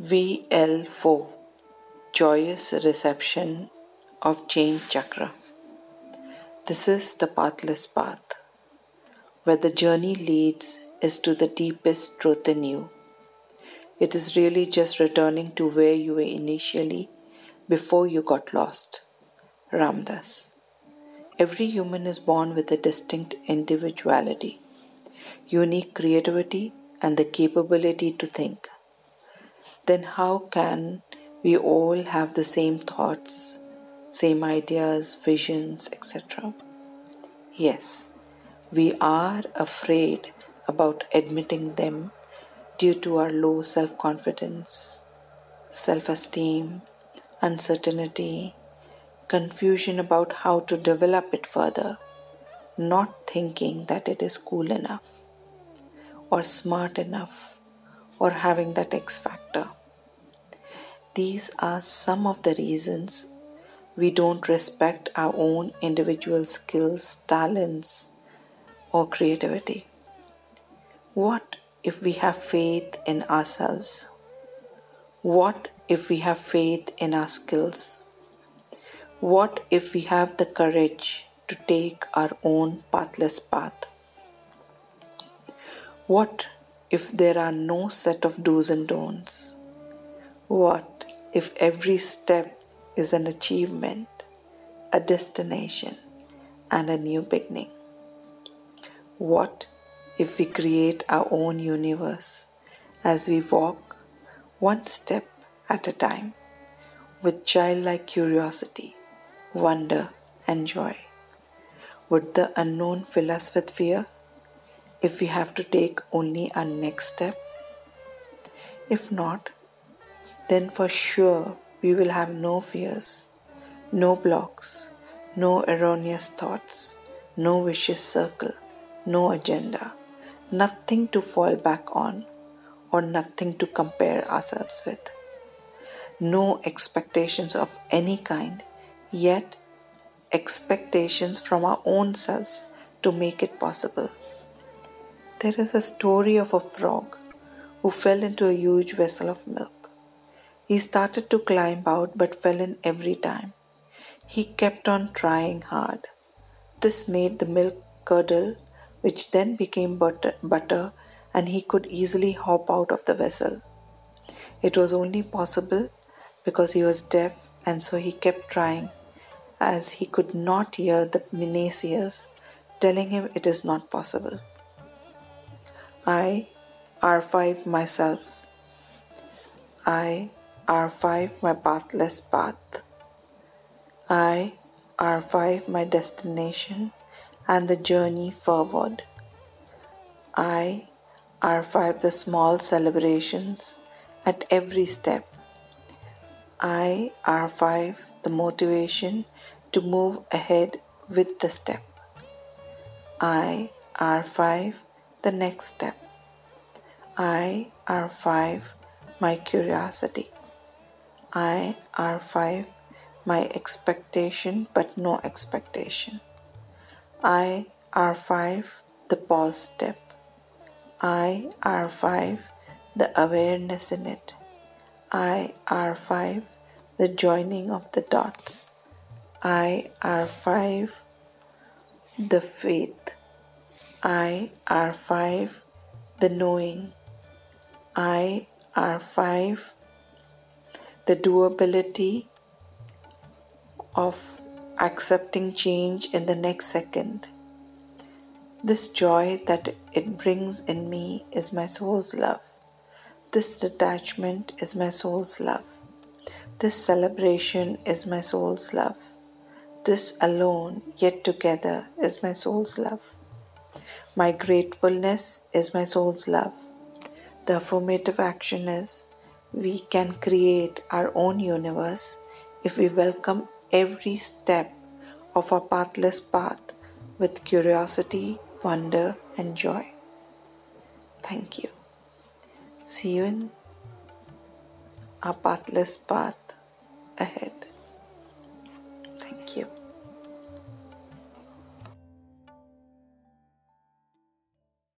VL4 Joyous Reception of Change Chakra. This is the pathless path, where the journey leads is to the deepest truth in you. It is really just returning to where you were initially before you got lost. Ram Dass. Every human is born with a distinct individuality, unique creativity, and the capability to think then how can we all have the same thoughts, same ideas, visions, etc.? Yes, we are afraid about admitting them due to our low self confidence, self esteem, uncertainty, confusion about how to develop it further, not thinking that it is cool enough or smart enough or having that X factor. These are some of the reasons we don't respect our own individual skills, talents, or creativity. What if we have faith in ourselves? What if we have faith in our skills? What if we have the courage to take our own pathless path? What if there are no set of do's and don'ts? What if every step is an achievement, a destination, and a new beginning? What if we create our own universe as we walk one step at a time with childlike curiosity, wonder, and joy? Would the unknown fill us with fear? If we have to take only our next step? If not, then for sure we will have no fears, no blocks, no erroneous thoughts, no vicious circle, no agenda, nothing to fall back on, or nothing to compare ourselves with. No expectations of any kind, yet expectations from our own selves to make it possible there is a story of a frog who fell into a huge vessel of milk. He started to climb out but fell in every time. He kept on trying hard. This made the milk curdle, which then became butter, butter, and he could easily hop out of the vessel. It was only possible because he was deaf, and so he kept trying, as he could not hear the naysayers telling him it is not possible. I R5 myself. I R5 my pathless path. I R5 my destination and the journey forward. I R5 the small celebrations at every step. I R5 the motivation to move ahead with the step. I R5 the next step. I R5 my curiosity. I R5 my expectation but no expectation. I R5 the pause step. I R5 the awareness in it. I R5 the joining of the dots. I R5 the faith. I R5 the knowing. I R5 the doability of accepting change in the next second. This joy that it brings in me is my soul's love. This detachment is my soul's love. This celebration is my soul's love. This alone, yet together, is my soul's love. My gratefulness is my soul's love. The affirmative action is we can create our own universe if we welcome every step of our pathless path with curiosity, wonder, and joy. Thank you. See you in our pathless path ahead.